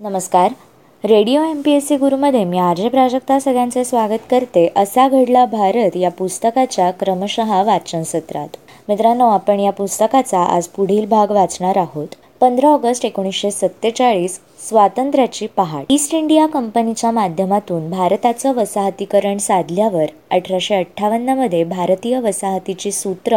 नमस्कार. Radio M P S C गुरुमध्ये मी आर्य प्राजक्ता सगळ्यांचे स्वागत करते. असा घडला भारत या पुस्तकाच्या क्रमशः वाचन सत्रात. मित्रांनो आपण या पुस्तकाचा आज पुढील भाग वाचणार आहोत. पंधरा ऑगस्ट एकोणीसशे सत्तेचाळीस स्वातंत्र्याची पहाट ईस्ट इंडिया कंपनीच्या माध्यमातून भारताचं वसाहतीकरण साधल्यावर अठराशे अठ्ठावन्नमध्ये भारतीय वसाहतीची सूत्र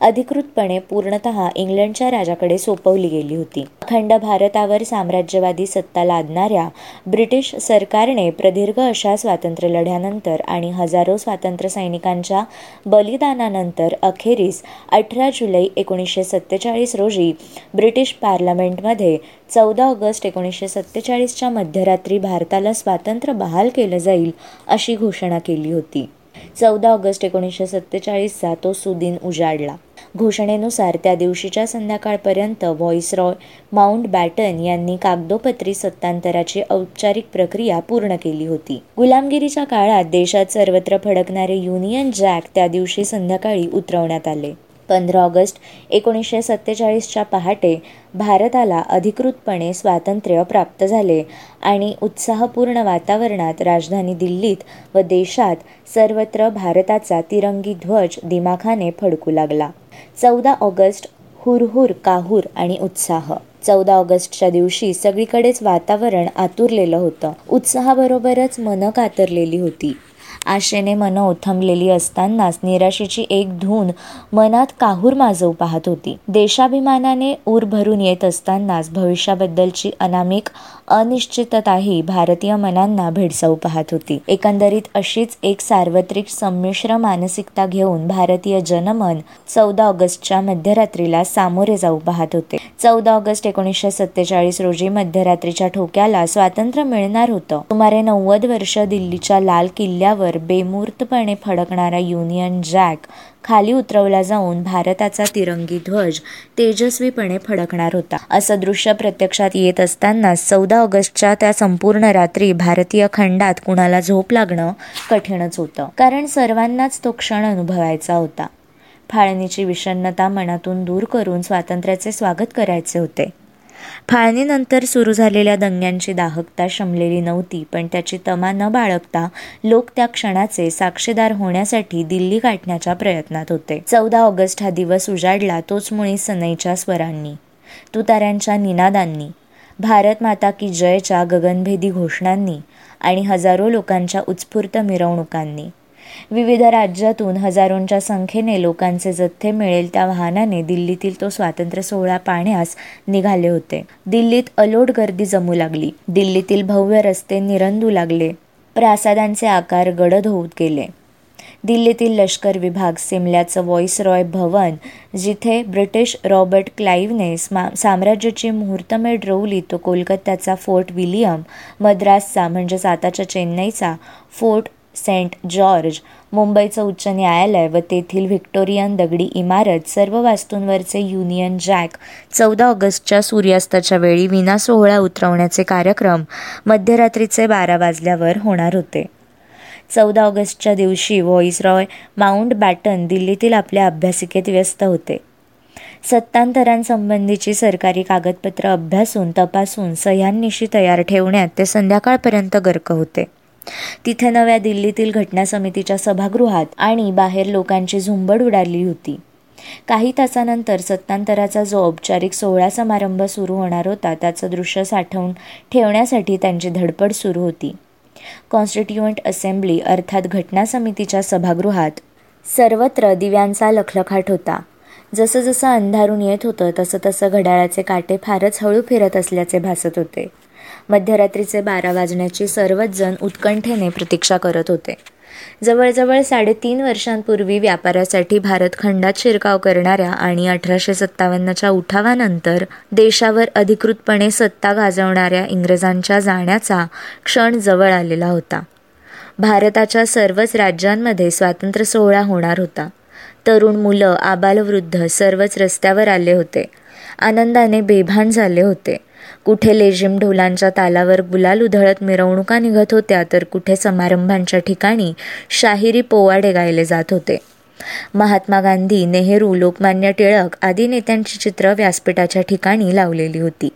अधिकृतपणे पूर्णत इंग्लंडच्या राजाकडे सोपवली गेली होती. अखंड भारतावर साम्राज्यवादी सत्ता लादणाऱ्या ब्रिटिश सरकारने प्रदीर्घ अशा स्वातंत्र्य लढ्यानंतर आणि हजारो स्वातंत्र्य सैनिकांच्या बलिदानानंतर अखेरीस अठरा जुलै एकोणीसशे सत्तेचाळीस रोजी ब्रिटिश पार्लमेंटमध्ये चौदा ऑगस्ट एकोणीसशे सत्तेचाळीसच्या मध्यरात्री भारताला स्वातंत्र्य बहाल केलं जाईल अशी घोषणा केली होती. चौदा ऑगस्ट एकोणीसशे सत्तेचाळीसचा तो सुदिन उजाडला. घोषणेनुसार त्या दिवशीच्या संध्याकाळपर्यंत व्हॉइसरॉय माउंट बॅटन यांनी कागदोपत्री सत्तांतराची औपचारिक प्रक्रिया पूर्ण केली होती. गुलामगिरीच्या काळात देशात सर्वत्र फडकणारे युनियन जॅक त्या दिवशी संध्याकाळी उतरवण्यात आले. पंधरा ऑगस्ट एकोणीसशे सत्तेचाळीसच्या पहाटे भारताला अधिकृतपणे स्वातंत्र्य प्राप्त झाले आणि उत्साहपूर्ण वातावरणात राजधानी दिल्लीत व देशात सर्वत्र भारताचा तिरंगी ध्वज दिमाखाने फडकू लागला. चौदा ऑगस्ट हुरहुर काहूर आणि उत्साह. चौदा ऑगस्टच्या दिवशी सगळीकडेच वातावरण आतुरलेलं होतं. उत्साहाबरोबरच मन कातरलेली होती. आशेने मन ओथंबलेली असतानाच निराशेची एक धून मनात काहूर माजवू पाहत होती. देशाभिमानाने ऊर भरून येत असतानाच भविष्याबद्दलची अनामिक अनिश्चितताही भारतीय मनांना भेडसावू पाहत होती. एकंदरीत अशीच एक सार्वत्रिक संमिश्र मानसिकता घेऊन भारतीय जनमन चौदा ऑगस्टच्या मध्यरात्रीला सामोरे जाऊ पाहत होते. चौदा ऑगस्ट एकोणीसशे सत्तेचाळीस रोजी मध्यरात्रीच्या ठोक्याला स्वातंत्र्य मिळणार होतं. सुमारे नव्वद वर्ष दिल्लीच्या लाल किल्ल्यावर बेमूर्तपणे फडकणारा युनियन जॅक खाली उतरवला जाऊन भारताचा तिरंगी ध्वज तेजस्वीपणे फडकणार होता. असं दृश्य प्रत्यक्षात येत असताना चौदा ऑगस्टच्या त्या संपूर्ण रात्री भारतीय खंडात कुणाला झोप लागणं कठीणच होतं. कारण सर्वांनाच तो क्षण अनुभवायचा होता. फाळणीची विषन्नता मनातून दूर करून स्वातंत्र्याचे स्वागत करायचे होते. फाळणीनंतर सुरू झालेल्या दंग्यांची दाहकता शमलेली नव्हती पण त्याची तमा न बाळगता लोक त्या क्षणाचे साक्षीदार होण्यासाठी दिल्ली गाठण्याच्या प्रयत्नात होते. चौदा ऑगस्ट हा दिवस उजाडला तोच मुळी सनईच्या स्वरांनी तुताऱ्यांच्या निनादांनी भारत माता की जयच्या गगनभेदी घोषणांनी आणि हजारो लोकांच्या उत्स्फूर्त मिरवणुकांनी. विविध राज्यातून हजारोंच्या संख्येने लोकांचे जथ्थे मिळेल त्या वाहनाने दिल्लीतील तो स्वातंत्र्य सोहळा पाहण्यास निघाले होते. दिल्लीत अलोट गर्दी जमू लागली. दिल्लीतील भव्य रस्ते निरंदू लागले. प्रासादांचे आकार गडद होत गेले. दिल्लीतील लष्कर विभाग सिमल्याचं व्हॉइसरॉय भवन जिथे ब्रिटिश रॉबर्ट क्लाईव्हने साम्राज्याची मुहूर्तमेढ रोवली तो कोलकात्याचा फोर्ट विलियम मद्रासचा म्हणजेच आताच्या चेन्नईचा फोर्ट सेंट जॉर्ज मुंबईचं उच्च न्यायालय व तेथील व्हिक्टोरियन दगडी इमारत सर्व वास्तूंवरचे युनियन जॅक चौदा ऑगस्टच्या सूर्यास्ताच्या वेळी विना सोहळा उतरवण्याचे कार्यक्रम मध्यरात्रीचे बारा वाजल्यावर होणार होते. चौदा ऑगस्टच्या दिवशी व्हॉइसरॉय माउंट बॅटन दिल्लीतील आपल्या अभ्यासिकेत व्यस्त होते. सत्तांतरांसंबंधीची सरकारी कागदपत्र अभ्यासून तपासून सह्यांनिशी तयार ठेवण्यात ते संध्याकाळपर्यंत गर्क होते. तिथे नव्या दिल्लीतील घटना समितीच्या सभागृहात आणि बाहेर लोकांची झुंबड उडाली होती. काही तासानंतर सत्तांतराचा जो औपचारिक सोहळा समारंभ सुरू होणार होता त्याचं दृश्य साठवून ठेवण्यासाठी त्यांची धडपड सुरू होती. कॉन्स्टिट्युएंट असेंब्ली अर्थात घटना समितीच्या सभागृहात सर्वत्र दिव्यांचा लखलखाट होता. जसं जसं अंधारून येत होतं तसं तसं घड्याळाचे काटे फारच हळू फिरत असल्याचे भासत होते. मध्यरात्रीचे बारा वाजण्याची सर्वच जण उत्कंठेने प्रतीक्षा करत होते. जवळजवळ साडेतीन वर्षांपूर्वी व्यापारासाठी भारत खंडात शिरकाव करणाऱ्या आणि अठराशे सत्तावन्नच्या उठावानंतर देशावर अधिकृतपणे सत्ता गाजवणाऱ्या इंग्रजांच्या जाण्याचा क्षण जवळ आलेला होता. भारताच्या सर्वच राज्यांमध्ये स्वातंत्र्य सोहळा होणार होता. तरुण मुलं आबालवृद्ध सर्वच रस्त्यावर आले होते. आनंदाने बेभान झाले होते. कुठे लेझिम ढोलांच्या तालावर गुलाल उधळत मिरवणुका निघत होत्या तर कुठे समारंभांच्या ठिकाणी शाहिरी पोवाडे गायले जात होते. महात्मा गांधी नेहरू लोकमान्य टिळक आदी नेत्यांची चित्र व्यासपीठाच्या ठिकाणी लावलेली होती.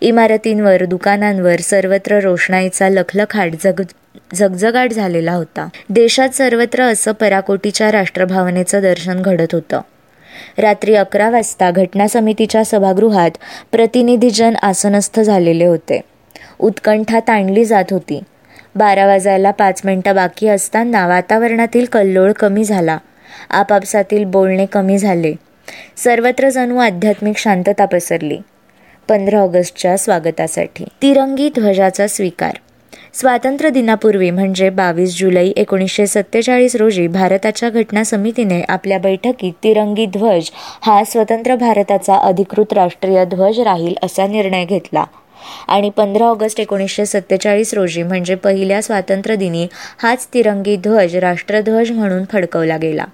इमारतींवर दुकानांवर सर्वत्र रोषणाईचा लखलखाट जग झगझगाट झालेला होता. देशात सर्वत्र असं पराकोटीच्या राष्ट्रभावनेचं दर्शन घडत होतं. रात्री अकरा वाजता घटना समितीच्या सभागृहात प्रतिनिधीजन आसनस्थ झालेले होते. उत्कंठा ताणली जात होती. बारा वाजायला पाच मिनटं बाकी असताना वातावरणातील कल्लोळ कमी झाला. आपापसातील बोलणे कमी झाले. सर्वत्र जणू आध्यात्मिक शांतता पसरली. पंधरा ऑगस्टच्या स्वागतासाठी. तिरंगी ध्वजाचा स्वीकार. स्वातंत्र्य दिनापूर्वी म्हणजे बावीस जुलै एकोणीसशे सत्तेचाळीस रोजी भारताच्या घटना समितीने आपल्या बैठकीत तिरंगी ध्वज हा स्वतंत्र भारताचा अधिकृत राष्ट्रीय ध्वज राहील असा निर्णय घेतला. आणि पंधरा ऑगस्ट एकोणीसशे सत्तेचाळीस रोजी म्हणजे पहिल्या स्वातंत्र्य दिनी हाच तिरंगी ध्वज राष्ट्रध्वज म्हणून फडकवला गेला.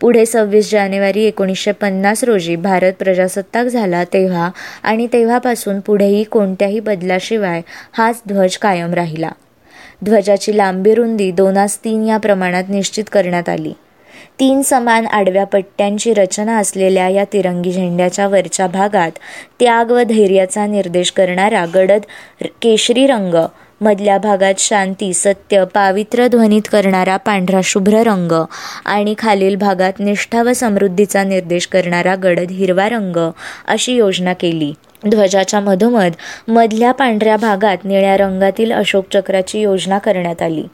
पुढे सव्वीस जानेवारी एकोणीसशे पन्नास रोजी भारत प्रजासत्ताक झाला तेव्हा आणि तेव्हापासून पुढेही कोणत्याही बदलाशिवाय हाच ध्वज कायम राहिला. ध्वजाची लांबी रुंदी दोनास तीन या प्रमाणात निश्चित करण्यात आली. तीन समान आडव्या पट्ट्यांची रचना असलेल्या या तिरंगी झेंड्याच्या वरच्या भागात त्याग व धैर्याचा निर्देश करणारा गडद केशरी रंग मधल्या भागात शांती सत्य पावित्र्य ध्वनित करणारा पांढरा शुभ्र रंग आणि खालील भागात निष्ठा व समृद्धीचा निर्देश करणारा गडद हिरवा रंग अशी योजना केली. ध्वजाच्या मधोमध मधल्या पांढऱ्या भागात निळ्या रंगातील अशोक चक्राची योजना करण्यात आली.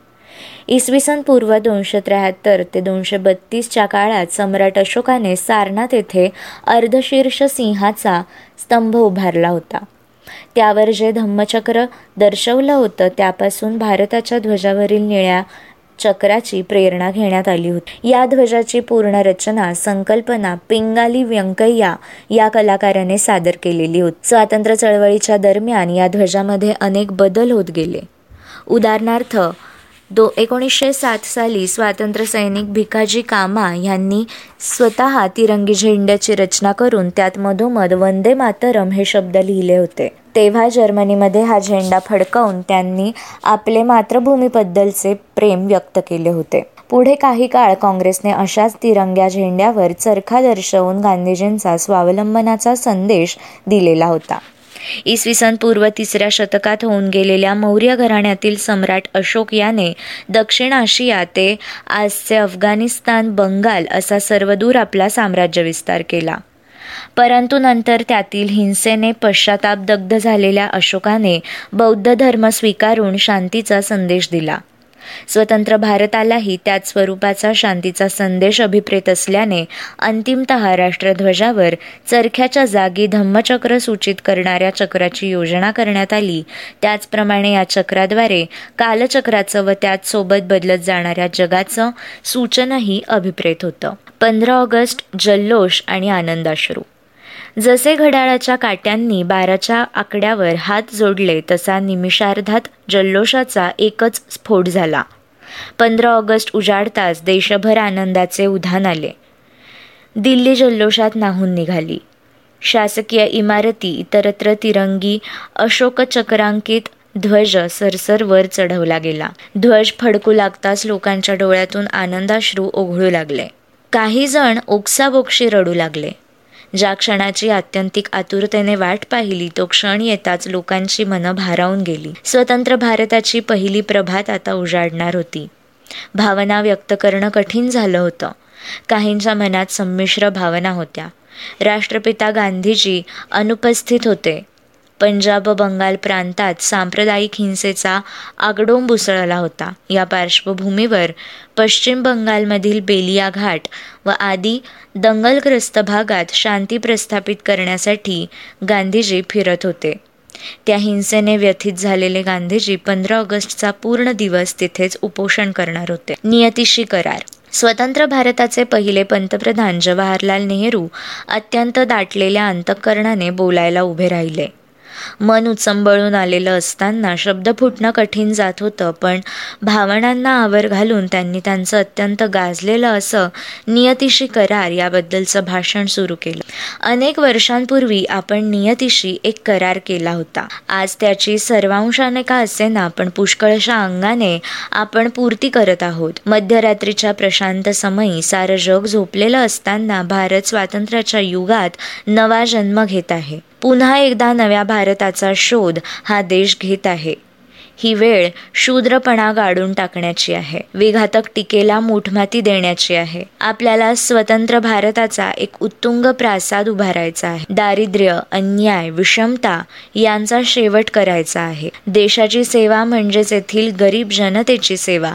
इसवी सन पूर्व दोनशे त्र्याहत्तर ते दोनशे बत्तीसच्या काळात सम्राट अशोकाने सारनाथ येथे अर्धशीर्ष सिंहाचा स्तंभ उभारला होता. त्यावर जे धम्मचक्र दर्शवलं होतं त्यापासून भारताच्या ध्वजावरील निळ्या चक्राची प्रेरणा घेण्यात आली होती. या ध्वजाची पूर्ण रचना संकल्पना पिंगाली व्यंकय्या या कलाकाराने सादर केलेली होती. स्वातंत्र्य चळवळीच्या दरम्यान या ध्वजामध्ये अनेक बदल होत गेले. उदाहरणार्थ दो एकोणीसशे सात साली स्वातंत्र्यसैनिक भिकाजी कामा यांनी स्वतः तिरंगी झेंड्याची रचना करून त्यात मधोमध वंदे मातरम हे शब्द लिहिले होते. तेव्हा जर्मनीमध्ये हा झेंडा फडकवून त्यांनी आपले मातृभूमीबद्दलचे प्रेम व्यक्त केले होते. पुढे काही काळ काँग्रेसने अशाच तिरंग्या झेंड्यावर चरखा दर्शवून गांधीजींचा स्वावलंबनाचा संदेश दिलेला होता. इसवी सन पूर्व तिसऱ्या शतकात होऊन गेलेल्या मौर्य घराण्यातील सम्राट अशोक याने दक्षिण आशिया ते आजचे अफगाणिस्तान बंगाल असा सर्वदूर आपला साम्राज्य विस्तार केला. परंतु नंतर त्यातील हिंसेने पश्चाताप दग्ध झालेल्या अशोकाने बौद्ध धर्म स्वीकारून शांतीचा संदेश दिला. स्वतंत्र भारतालाही त्याच स्वरूपाचा शांतीचा संदेश अभिप्रेत असल्याने अंतिमत राष्ट्रध्वजावर चरख्याच्या जागी धम्मचक्र सूचित करणाऱ्या चक्राची योजना करण्यात आली. त्याचप्रमाणे या चक्राद्वारे कालचक्राचं व त्याच सोबत बदलत जाणाऱ्या जगाचं सूचनही अभिप्रेत होतं. पंधरा ऑगस्ट जल्लोष आणि आनंदाश्रू. जसे घड्याळाच्या काट्यांनी बाराच्या आकड्यावर हात जोडले तसा निमिषार्धात जल्लोषाचा एकच स्फोट झाला. पंधरा ऑगस्ट उजाडताच देशभर आनंदाचे उधाण आले. दिल्ली जल्लोषात नाहून निघाली. शासकीय इमारती इतरत्र तिरंगी अशोकचक्रांकित ध्वज सरसर वर चढवला गेला. ध्वज फडकू लागताच लोकांच्या डोळ्यातून आनंदाश्रू ओघळू लागले. काही जण ओक्साबोक्षी रडू लागले. ज्या क्षणाची आत्यंतिक आतुरतेने वाट पाहिली तो क्षण येताच लोकांची मनं भारावून गेली. स्वतंत्र भारताची पहिली प्रभात आता उजाडणार होती. भावना व्यक्त करणं कठीण झालं होतं. काहींच्या मनात संमिश्र भावना होत्या. राष्ट्रपिता गांधीजी अनुपस्थित होते. पंजाब बंगाल प्रांतात सांप्रदायिक हिंसेचा आगडोंब उसळला होता. या पार्श्वभूमीवर पश्चिम बंगालमधील बेलिया घाट व आदी दंगलग्रस्त भागात शांती प्रस्थापित करण्यासाठी गांधीजी फिरत होते. त्या हिंसेने व्यथित झालेले गांधीजी पंधरा ऑगस्टचा पूर्ण दिवस तिथेच उपोषण करणार होते. नियतीशी करार. स्वतंत्र भारताचे पहिले पंतप्रधान जवाहरलाल नेहरू अत्यंत दाटलेल्या अंतःकरणाने बोलायला उभे राहिले. मन उचंबळून आलेलं असताना शब्द फुटणं कठीण जात होतं पण भावनांना आवर घालून त्यांनी त्यांचं अत्यंत गाजलेलं असं नियतीशी करार याबद्दलचं भाषण सुरू केलं. अनेक वर्षांपूर्वी आपण नियतीशी एक करार केला होता. आज त्याची सर्वांशाने का असेना पण पुष्कळशा अंगाने आपण पूर्ती करत आहोत. मध्यरात्रीच्या प्रशांत समयी सारं जग झोपलेलं असताना भारत स्वातंत्र्याच्या युगात नवा जन्म घेत आहे. पुन्हा एकदा नव्या भारताचा शोध हा देश घेत आहे. ही वेळ शूद्रपणा गाडून टाकण्याची आहे. विघातक टीकेला मूठमाती देण्याची आहे. आपल्याला स्वतंत्र भारताचा एक उत्तुंग प्रासाद उभारायचा आहे. दारिद्र्य अन्याय विषमता यांचा शेवट करायचा आहे. देशाची सेवा म्हणजेच येथील गरीब जनतेची सेवा.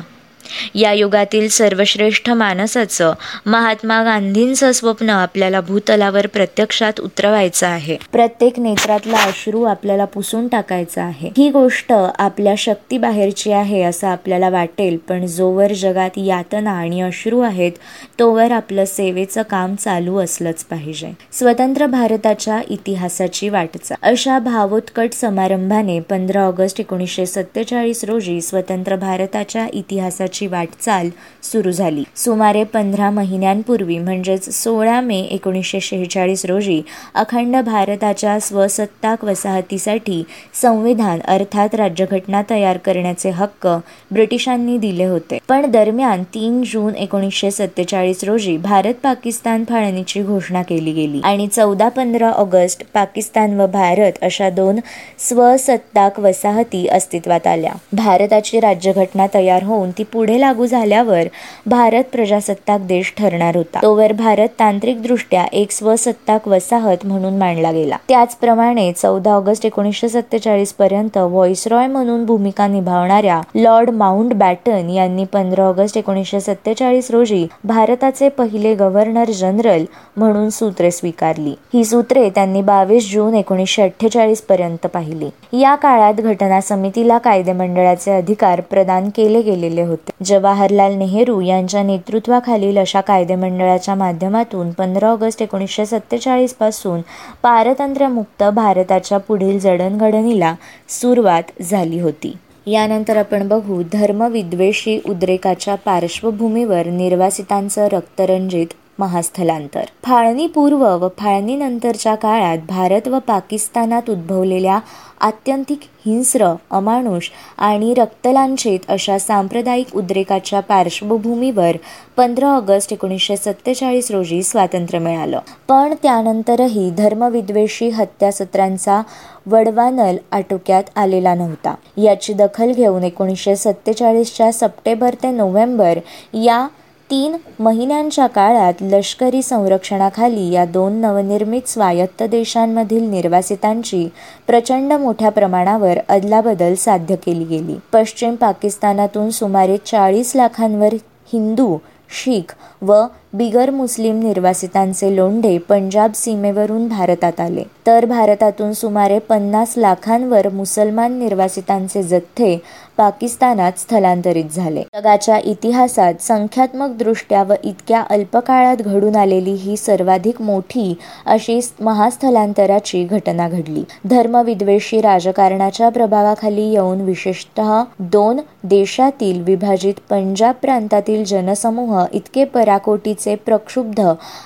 या युगातील सर्वश्रेष्ठ मानसाचं महात्मा गांधींचं स्वप्न आपल्याला भूतलावर प्रत्यक्षात उतरवायचं आहे. प्रत्येक नेत्रातला अश्रू आपल्याला पुसून टाकायचा आहे. ही गोष्ट आपल्या शक्तीबाहेरची आहे असं आपल्याला वाटेल पण जोवर जगात यातना आणि अश्रू आहेत तोवर आपलं सेवेचं काम चालू असलंच पाहिजे. स्वतंत्र भारताच्या इतिहासाची वाटचा अशा भावोत्कट समारंभाने पंधरा ऑगस्ट एकोणीसशे सत्तेचाळीस रोजी स्वतंत्र भारताच्या इतिहासाची वाटचाल सुरू झाली. सुमारे पंधरा महिन्यांपूर्वी म्हणजेच सोळा मे एकोणीसशे शेहेचाळीस रोजी अखंड भारताच्या स्वसत्ताक वसाहतीसाठी संविधान अर्थात राज्यघटना तयार करण्याचे हक्क ब्रिटिशांनी दिले होते. पण दरम्यान तीन जून एकोणीसशे सत्तेचाळीस रोजी भारत पाकिस्तान फाळणीची घोषणा केली गेली आणि चौदा पंधरा ऑगस्ट पाकिस्तान व भारत अशा दोन स्वसत्ताक वसाहती अस्तित्वात आल्या. भारताची राज्यघटना तयार होऊन ती पुढे लागू झाल्यावर भारत प्रजासत्ताक देश ठरणार होता. तोवर भारत तांत्रिकदृष्ट्या एक स्वसत्ताक वसाहत म्हणून मांडला गेला. त्याचप्रमाणे चौदा ऑगस्ट एकोणीसशे सत्तेचाळीस पर्यंत व्हॉइसरॉय म्हणून भूमिका निभावणाऱ्या लॉर्ड माउंट बॅटन यांनी पंधरा ऑगस्ट एकोणीसशे सत्तेचाळीस रोजी भारताचे पहिले गव्हर्नर जनरल म्हणून सूत्रे स्वीकारली. ही सूत्रे त्यांनी बावीस जून एकोणीसशे अठ्ठेचाळीस पर्यंत पाहिली. या काळात घटना समितीला कायदेमंडळाचे अधिकार प्रदान केले गेलेले होते. जवाहरलाल नेहरू यांच्या नेतृत्वाखालील अशा कायदेमंडळाच्या माध्यमातून पंधरा ऑगस्ट एकोणीसशे सत्तेचाळीसपासून पारतंत्र्यमुक्त भारताच्या पुढील जडणघडणीला सुरुवात झाली होती. यानंतर आपण बघू धर्मविद्वेषी उद्रेकाच्या पार्श्वभूमीवर निर्वासितांचं रक्तरंजित महास्थलांतर. फाळणीपूर्व व फाळणीनंतरच्या काळात भारत व पाकिस्तानात उद्भवलेल्या आत्यंतिक हिंस्र अमानुष आणि रक्तलांछित अशा सांप्रदायिक उद्रेकाच्या पार्श्वभूमीवर पंधरा ऑगस्ट एकोणीसशे सत्तेचाळीस रोजी स्वातंत्र्य मिळालं. पण त्यानंतरही धर्मविद्वेषी हत्यासत्रांचा वडवानल आटोक्यात आलेला नव्हता. याची दखल घेऊन एकोणीसशे सत्तेचाळीसच्या सप्टेंबर ते नोव्हेंबर या तीन महिन्यांच्या काळात लष्करी संरक्षणाखाली या दोन नवनिर्मित स्वायत्त देशांमधील निर्वासितांची प्रचंड मोठ्या प्रमाणावर अदलाबदल साध्य केली गेली. पश्चिम पाकिस्तानातून सुमारे चाळीस लाखांवर हिंदू शीख व बिगर मुस्लिम निर्वासितांचे लोंढे पंजाब सीमेवरून भारतात आले. तर भारतातून सुमारे पन्नास लाखांवर मुसलमान निर्वासितांचे जथ्थे पाकिस्तानात स्थलांतरित झाले. जगाच्या इतिहासात संख्यात्मक दृष्ट्या व इतक्या अल्प काळात घडून आलेली ही सर्वाधिक मोठी अशी महास्थलांतराची घटना घडली. धर्मविद्वेषी राजकारणाच्या प्रभावाखाली येऊन विशेषतः दोन देशातील विभाजित पंजाब प्रांतातील जनसमूह इतके पराकोटीचे प्रक्षुब्ध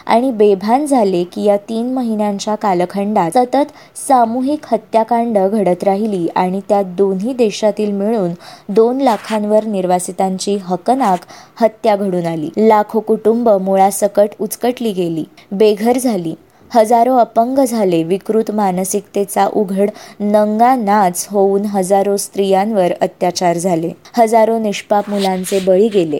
आणि बेभान झाले की या तीन महिन्यांच्या कालखंडात सतत सामूहिक हत्याकांड घडत राहिली आणि त्या दोन्ही देशातील मिळून दोन लाखांवर निर्वासितांची हकनाक हत्या घडून आली. लाखो कुटुंब मुळासकट उचकटली गेली. बेघर झाली. हजारो अपंग झाले. विकृत मानसिकतेचा उघड नंगा नाच होऊन हजारो स्त्रियांवर अत्याचार झाले. हजारो निष्पाप मुलांचे बळी गेले.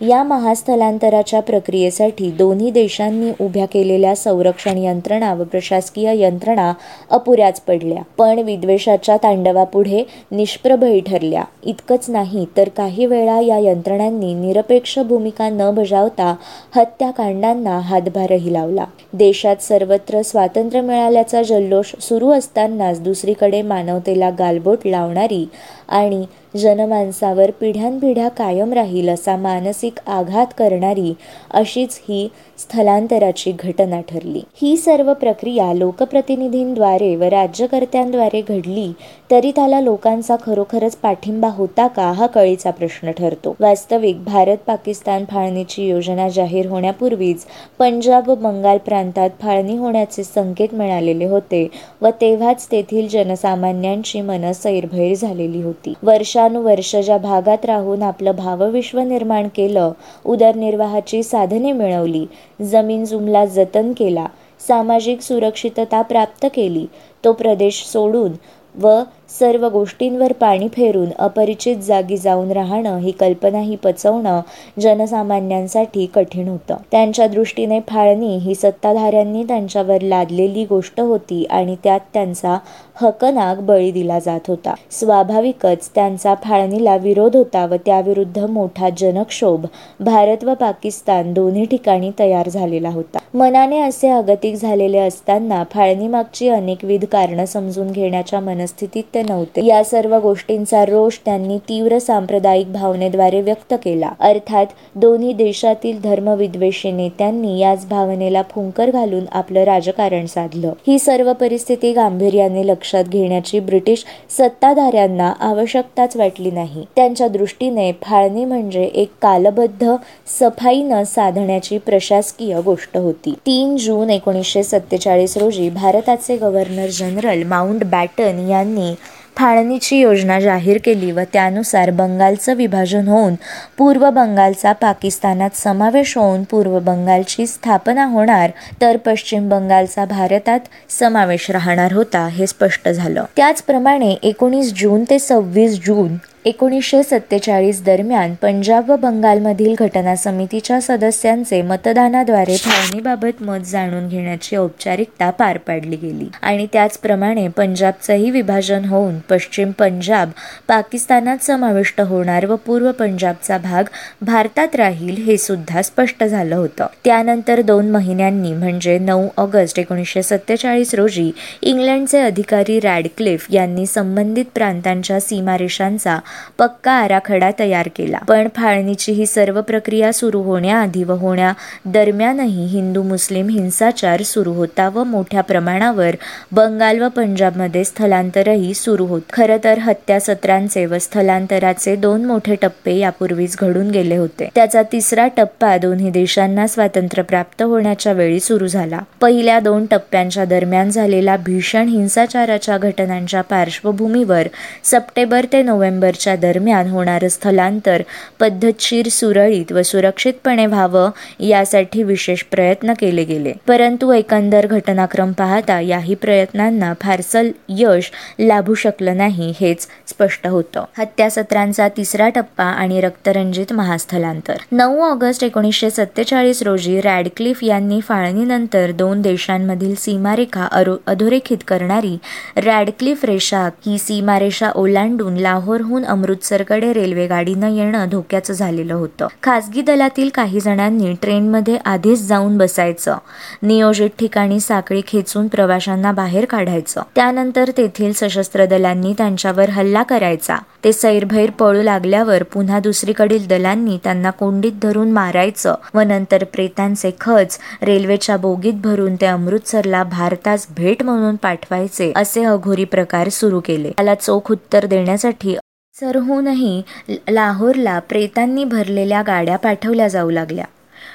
या महास्थलांतराच्या प्रक्रियेसाठी दोन्ही देशांनी उभ्या केलेल्या संरक्षण यंत्रणा व प्रशासकीय यंत्रणा अपुऱ्याच पडल्या. पण विद्वेषाच्या तांडवापुढे निष्प्रभही ठरल्या. इतकंच नाही तर काही वेळा या यंत्रणांनी निरपेक्ष भूमिका न बजावता हत्याकांडांना हातभारही लावला. देशात सर्वत्र स्वातंत्र्य मिळाल्याचा जल्लोष सुरू असतानाच दुसरीकडे मानवतेला गालबोट लावणारी आणि जनमानसावर पिढ्यानपिढ्या कायम राहील असा मानसिक आघात करणारी अशीच ही स्थलांतराची घटना ठरली. ही सर्व प्रक्रिया लोकप्रतिनिधींद्वारे व राज्यकर्त्यांद्वारे घडली तरी त्याला लोकांचा खरोखरच पाठिंबा होता का हा कळीचा प्रश्न ठरतो. वास्तविक भारत पाकिस्तान फाळणीची योजना जाहीर होण्यापूर्वीच पंजाब व बंगाल प्रांतात फाळणी होण्याचे संकेत मिळालेले होते व तेव्हाच तेथील जनसामान्यांची मन सैरभैर झालेली होती. वर्षानुवर्ष ज्या भागात राहून आपलं भावविश्व निर्माण केलं उदरनिर्वाहाची साधने मिळवली जमीन जुमला जतन केला. सामाजिक सुरक्षितता प्राप्त केली. तो प्रदेश सोडून व सर्व गोष्टींवर पाणी फेरून अपरिचित जागी जाऊन राहणं ही कल्पनाही पचवणं जनसामान्यांसाठी कठीण होतं. त्यांच्या दृष्टीने फाळणी ही सत्ताधाऱ्यांनी त्यांच्यावर लादलेली गोष्ट होती आणि त्यात त्यांचा हकनाक बळी दिला जात होता. स्वाभाविकच त्यांचा फाळणीला विरोध होता व त्याविरुद्ध मोठा जनक्षोभ भारत व पाकिस्तान दोन्ही ठिकाणी तयार झालेला होता. मनाने असे अगतिक झालेले असताना फाळणीमागची अनेकविध कारणं समजून घेण्याच्या मनस्थितीत ते नव्हते. या सर्व गोष्टींचा रोष त्यांनी तीव्र सांप्रदायिक भावनेद्वारे व्यक्त केला. अर्थात दोन्ही देशातील धर्मविद्वेषी नेत्यांनी याच भावनेला फुंकर घालून आपलं राजकारण साधलं. ही सर्व परिस्थिती गांभीर्याने लक्षात घेण्याची ब्रिटिश सत्ताधाऱ्यांना आवश्यकताच वाटली नाही. त्यांच्या दृष्टीने फाळणी म्हणजे एक कालबद्ध सफाई न साधण्याची प्रशासकीय गोष्ट होती. तीन जून एकोणीसशे सत्तेचाळीस रोजी भारताचे गव्हर्नर जनरल माउंट बॅटन यांनी फाळणीची योजना जाहीर केली व त्यानुसार बंगालचं विभाजन होऊन पूर्व बंगालचा पाकिस्तानात समावेश होऊन पूर्व बंगालची स्थापना होणार तर पश्चिम बंगालचा भारतात समावेश राहणार होता हे स्पष्ट झालं. त्याचप्रमाणे एकोणीस जून ते सव्वीस जून एकोणीसशे सत्तेचाळीस दरम्यान पंजाब व बंगालमधील घटना समितीच्या सदस्यांचे मतदानाद्वारे फाळणीबाबत मत जाणून घेण्याची औपचारिकता पार पाडली गेली. आणि त्याचप्रमाणे पंजाबचंही विभाजन होऊन पश्चिम पंजाब पाकिस्तानात समाविष्ट होणार व पूर्व पंजाबचा भाग भारतात राहील हे सुद्धा स्पष्ट झालं होतं. त्यानंतर दोन महिन्यांनी म्हणजे नऊ ऑगस्ट एकोणीसशे सत्तेचाळीस रोजी इंग्लंडचे अधिकारी रॅडक्लिफ यांनी संबंधित प्रांतांच्या सीमारेषांचा पक्का आराखडा तयार केला. पण फाळणीची ही सर्व प्रक्रिया सुरू होण्याआधी व होण्या दरम्यानही हिंदू मुस्लिम हिंसाचार सुरू होता व मोठ्या प्रमाणावर बंगाल व पंजाबमध्ये स्थलांतरही सुरू होत. खरं तर हत्या सत्रांचे व स्थलांतराचे दोन मोठे टप्पे यापूर्वीच घडून गेले होते. त्याचा तिसरा टप्पा दोन्ही देशांना स्वातंत्र्य प्राप्त होण्याच्या वेळी सुरू झाला. पहिल्या दोन टप्प्यांच्या दरम्यान झालेला भीषण हिंसाचाराच्या घटनांच्या पार्श्वभूमीवर सप्टेंबर ते नोव्हेंबर वर्षाच्या दरम्यान होणारं स्थलांतर पद्धतशीर सुरळीत व सुरक्षितपणे व्हावं यासाठी विशेष प्रयत्न केले गेले. परंतु एकंदर घटनाक्रम पाहता याही प्रयत्नांना फारसं यश लाभू शकलं नाही हेच स्पष्ट होतं. हत्यासत्रांचा तिसरा टप्पा आणि रक्तरंजित महास्थलांतर. नऊ ऑगस्ट एकोणीसशे सत्तेचाळीस रोजी रॅडक्लिफ यांनी फाळणीनंतर दोन देशांमधील सीमारेखा अधोरेखित करणारी रॅडक्लिफ रेषा ही सीमारेषा ओलांडून लाहोरहून अमृतसरकडे रेल्वेगाडीनं येणं धोक्याचं झालेलं होतं. खासगी दलातील काही जणांनी ट्रेनमध्ये आधीच जाऊन बसायचं. नियोजित ठिकाणी साखळी खेचून प्रवाशांना बाहेर काढायचं. त्यानंतर तेथील सशस्त्र दलांनी त्यांच्यावर हल्ला करायचा. ते सैरभैर पळू लागल्यावर पुन्हा दुसरीकडील दलांनी त्यांना कोंडीत धरून मारायचं व नंतर प्रेतांचे खच रेल्वेच्या बोगीत भरून ते अमृतसरला भारतास भेट म्हणून पाठवायचे असे अघोरी प्रकार सुरू केले. त्याला चोख उत्तर देण्यासाठी सरहूनही लाहोरला प्रेतांनी भरलेल्या गाड्या पाठवल्या जाऊ लागल्या.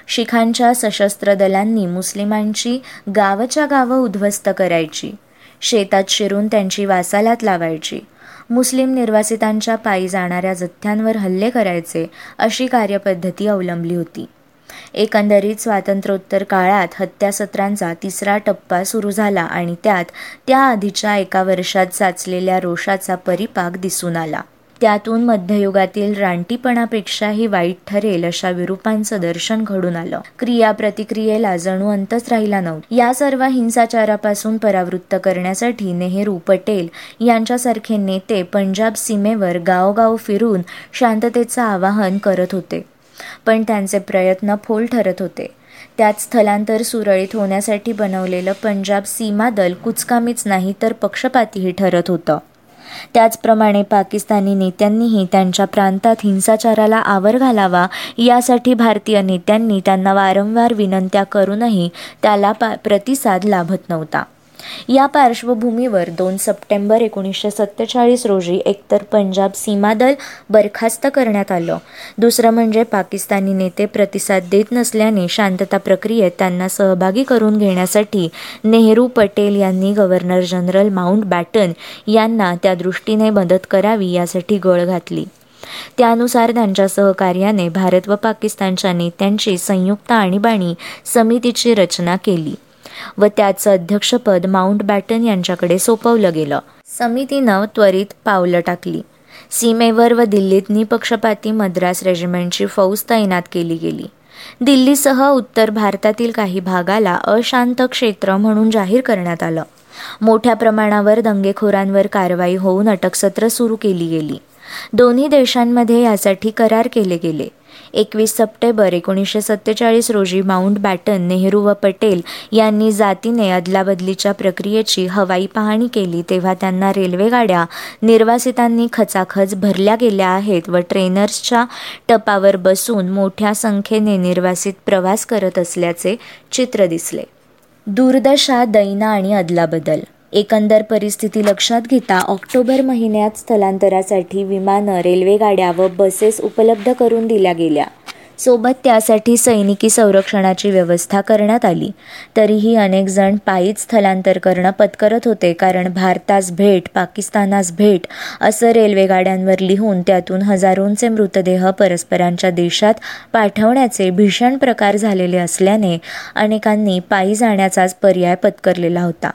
शिखांच्या सशस्त्र दलांनी मुस्लिमांची गावच्या गावं उद्ध्वस्त करायची. शेतात शिरून त्यांची वासालात लावायची. मुस्लिम निर्वासितांच्या पायी जाणाऱ्या जथ्यांवर हल्ले करायचे अशी कार्यपद्धती अवलंबली होती. एकंदरीत स्वातंत्र्योत्तर काळात हत्यासत्रांचा तिसरा टप्पा सुरू झाला आणि त्यात त्याआधीच्या एका वर्षात साचलेल्या रोषाचा परिपाक दिसून आला. त्यातून मध्ययुगातील रानटीपणापेक्षाही वाईट ठरेल अशा विरूपांचं दर्शन घडून आलं. क्रिया प्रतिक्रियेला जणू अंतच राहिला नव्हता. या सर्व हिंसाचारापासून परावृत्त करण्यासाठी नेहरू पटेल यांच्यासारखे नेते पंजाब सीमेवर गावगाव फिरून शांततेचं आवाहन करत होते. पण त्यांचे प्रयत्न फोल ठरत होते. त्यात स्थलांतर सुरळीत होण्यासाठी बनवलेलं पंजाब सीमा दल कुचकामीच नाही तर पक्षपातीही ठरत होतं. त्याचप्रमाणे पाकिस्तानी नेत्यांनीही त्यांच्या प्रांतात हिंसाचाराला आवर घालावा यासाठी भारतीय नेत्यांनी त्यांना वारंवार विनंत्या करूनही त्याला प्रतिसाद लाभत नव्हता. या पार्श्वभूमीवर दोन सप्टेंबर एकोणीसशे सत्तेचाळीस रोजी एकतर पंजाब सीमादल बरखास्त करण्यात आलं. दुसरं म्हणजे पाकिस्तानी नेते प्रतिसाद देत नसल्याने शांतता प्रक्रियेत त्यांना सहभागी करून घेण्यासाठी नेहरू पटेल यांनी गव्हर्नर जनरल माउंट बॅटन यांना त्या दृष्टीने मदत करावी यासाठी गळ घातली. त्यानुसार त्यांच्या सहकार्याने भारत व पाकिस्तानच्या नेत्यांची संयुक्त आणीबाणी समितीची रचना केली. व त्याचं अध्यक्षपद माउंट बॅटन यांच्याकडे सोपवलं गेलं. समितीनं त्वरित पावलं टाकली. सीमेवर व दिल्लीत निपक्षपाती मद्रास रेजिमेंटची फौज तैनात केली गेली. दिल्लीसह उत्तर भारतातील काही भागाला अशांत क्षेत्र म्हणून जाहीर करण्यात आलं. मोठ्या प्रमाणावर दंगेखोरांवर कारवाई होऊन अटकसत्र सुरू केली गेली. दोन्ही देशांमध्ये यासाठी करार केले गेले. एकवीस सप्टेंबर एकोणीसशे सत्तेचाळीस रोजी माउंट बॅटन नेहरू व पटेल यांनी जातीने अदलाबदलीच्या प्रक्रियेची हवाई पाहणी केली तेव्हा त्यांना रेल्वेगाड्या निर्वासितांनी खचाखच भरल्या गेल्या आहेत व ट्रेनर्सच्या टपावर बसून मोठ्या संख्येने निर्वासित प्रवास करत असल्याचे चित्र दिसले. दुर्दशा दैना आणि अदलाबदल एकंदर परिस्थिती लक्षात घेता ऑक्टोबर महिन्यात स्थलांतरासाठी विमानं रेल्वेगाड्या व बसेस उपलब्ध करून दिल्या गेल्या. सोबत त्यासाठी सैनिकी संरक्षणाची व्यवस्था करण्यात आली. तरीही अनेक जण पायीच स्थलांतर करणं पत्करत होते कारण भारतास भेट पाकिस्तानास भेट असं रेल्वेगाड्यांवर लिहून त्यातून हजारोंचे मृतदेह परस्परांच्या देशात पाठवण्याचे भीषण प्रकार झालेले असल्याने अनेकांनी पायी जाण्याचाच पर्याय पत्करलेला होता.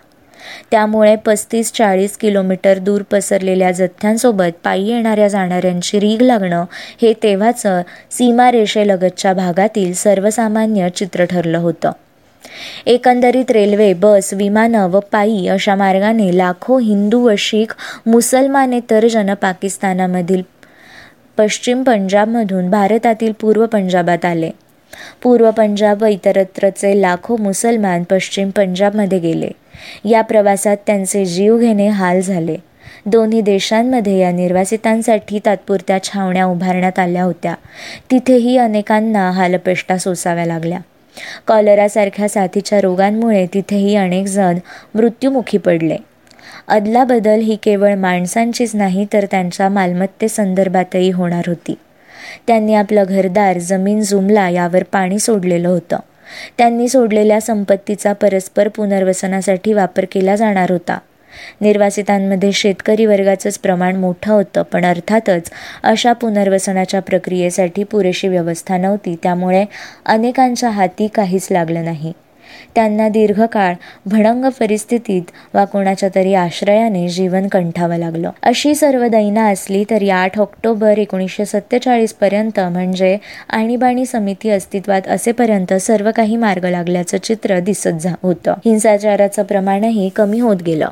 त्यामुळे पस्तीस चाळीस किलोमीटर दूर पसरलेल्या जथ्यांसोबत पायी येणाऱ्या जाणाऱ्यांची रीग लागणं हे तेव्हाचं सीमारेषेलगतच्या भागातील सर्वसामान्य चित्र ठरलं होतं. एकंदरीत रेल्वे बस विमानं व पायी अशा मार्गाने लाखो हिंदू व शीख मुसलमानेतर जन पाकिस्तानामधील पश्चिम पंजाबमधून भारतातील पूर्व पंजाबात आले. पूर्व पंजाब व इतरत्रचे लाखो मुसलमान पश्चिम पंजाबमध्ये गेले. या प्रवासात त्यांचे जीव घेणे हाल झाले. दोन्ही देशांमध्ये या निर्वासितांसाठी तात्पुरत्या छावण्या उभारण्यात आल्या होत्या. तिथेही अनेकांना हालपेष्टा सोसाव्या लागल्या. कॉलरासारख्या साथीच्या रोगांमुळे तिथेही अनेक जण मृत्युमुखी पडले. अदलाबदल ही केवळ माणसांचीच नाही तर त्यांच्या मालमत्तेसंदर्भातही होणार होती. त्यांनी आपलं घरदार जमीन जुमला यावर पाणी सोडलेलं होतं. त्यांनी सोडलेल्या संपत्तीचा परस्पर पुनर्वसनासाठी वापर केला जाणार होता. निर्वासितांमध्ये शेतकरी वर्गाचंच प्रमाण मोठं होतं पण अर्थातच अशा पुनर्वसनाच्या प्रक्रियेसाठी पुरेशी व्यवस्था नव्हती त्यामुळे अनेकांच्या हाती काहीच लागलं नाही. त्यांना दीर्घकाळ भडंग परिस्थितीत वा कोणाच्या तरी आश्रयाने जीवन कंठावं लागलं. अशी सर्व दैना असली तरी आठ ऑक्टोबर एकोणीसशे सत्तेचाळीस पर्यंत म्हणजे आणीबाणी समिती अस्तित्वात असेपर्यंत सर्व काही मार्ग लागल्याचं चित्र दिसत होतं. हिंसाचाराचं प्रमाणही कमी होत गेलं.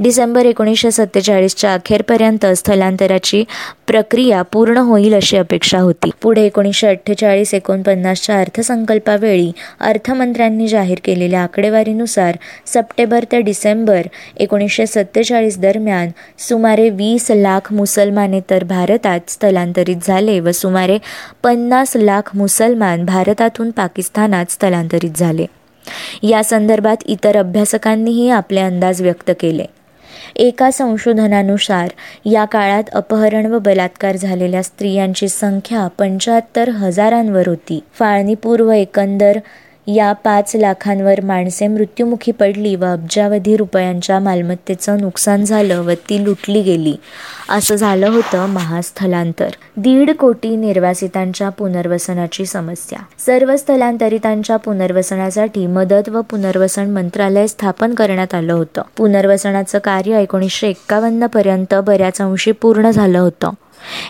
डिसेंबर एकोणीसशे सत्तेचाळीसच्या अखेरपर्यंत स्थलांतराची प्रक्रिया पूर्ण होईल अशी अपेक्षा होती. पुढे एकोणीसशे अठ्ठेचाळीस एकोणपन्नासच्या अर्थसंकल्पावेळी अर्थमंत्र्यांनी जाहीर केलेल्या आकडेवारीनुसार सप्टेंबर ते डिसेंबर एकोणीसशे सत्तेचाळीस दरम्यान सुमारे वीस लाख मुसलमाने तर भारतात स्थलांतरित झाले व सुमारे पन्नास लाख मुसलमान भारतातून पाकिस्तानात स्थलांतरित झाले. या संदर्भात इतर अभ्यासकांनीही आपले अंदाज व्यक्त केले. एका संशोधनानुसार या काळात अपहरण व बलात्कार झालेल्या स्त्रियांची संख्या पंच्याहत्तर हजारांवर होती. फाळणीपूर्व एकंदर या पाच लाखांवर माणसे मृत्युमुखी पडली व अब्जावधी रुपयांच्या मालमत्तेचं नुकसान झालं व ती लुटली गेली. असं झालं होतं महास्थलांतर. दीड कोटी निर्वासितांच्या पुनर्वसनाची समस्या. सर्व स्थलांतरितांच्या पुनर्वसनासाठी मदत व पुनर्वसन मंत्रालय स्थापन करण्यात आलं होतं. पुनर्वसनाचं कार्य एकोणीसशे एक्कावन्न पर्यंत बऱ्याच अंशी पूर्ण झालं होतं.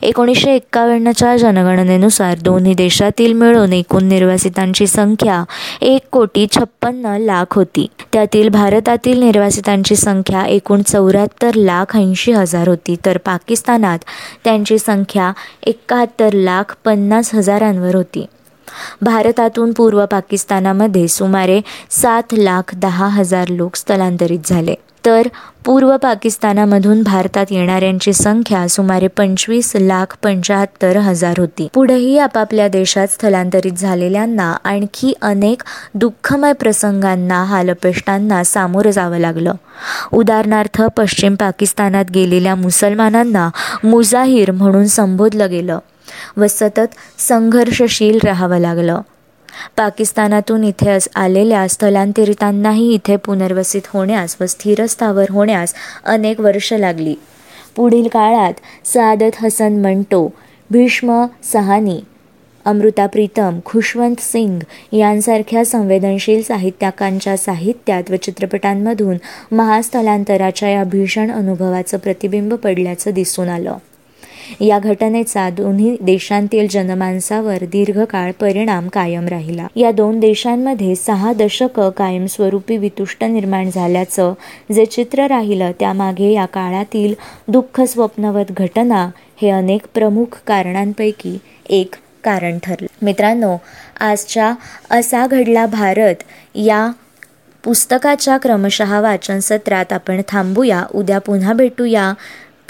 एकोणीसशे एक्कावन्नच्या जनगणनेनुसार दोन्ही देशातील मिळून एकूण निर्वासितांची संख्या एक कोटी छप्पन्न लाख होती. त्यातील भारतातील निर्वासितांची संख्या एकूण चौऱ्याहत्तर लाख ऐंशी हजार होती तर पाकिस्तानात त्यांची संख्या एकाहत्तर लाख पन्नास हजारांवर होती. भारतातून पूर्व पाकिस्तानामध्ये सुमारे सात लाख दहा हजार लोक स्थलांतरित झाले. तर पूर्व पाकिस्तानामधून भारतात येणाऱ्यांची संख्या सुमारे पंचवीस लाख पंचाहत्तर हजार होती. पुढेही आपापल्या देशात स्थलांतरित झालेल्यांना आणखी अनेक दुःखमय प्रसंगांना हालपेष्टांना सामोरं जावं लागलं. उदाहरणार्थ पश्चिम पाकिस्तानात गेलेल्या मुसलमानांना मुजाहीर म्हणून संबोधलं गेलं. व सतत संघर्षशील राहावं लागलं. पाकिस्तानातून इथे आलेल्या स्थलांतरितांनाही इथे पुनर्वसित होण्यास व स्थिरस्थावर होण्यास अनेक वर्ष लागली. पुढील काळात सादत हसन मंटो भीष्म सहानी अमृता प्रीतम खुशवंत सिंग यांसारख्या संवेदनशील साहित्यकांच्या साहित्यात व चित्रपटांमधून महास्थलांतराच्या या भीषण अनुभवाचं प्रतिबिंब पडल्याचं दिसून आलं. या घटनेचा दोन्ही देशांतील जनमानसावर दीर्घकाळ परिणाम कायम राहिला. या दोन देशांमध्ये सहा दशकं कायमस्वरूपी वितुष्ट निर्माण झाल्याचं जे चित्र राहिलं त्यामागे या काळातील दुःख स्वप्नवत घटना हे अनेक प्रमुख कारणांपैकी एक कारण ठरलं. मित्रांनो आजच्या असा घडला भारत या पुस्तकाच्या क्रमशः वाचन सत्रात आपण थांबूया. उद्या पुन्हा भेटूया.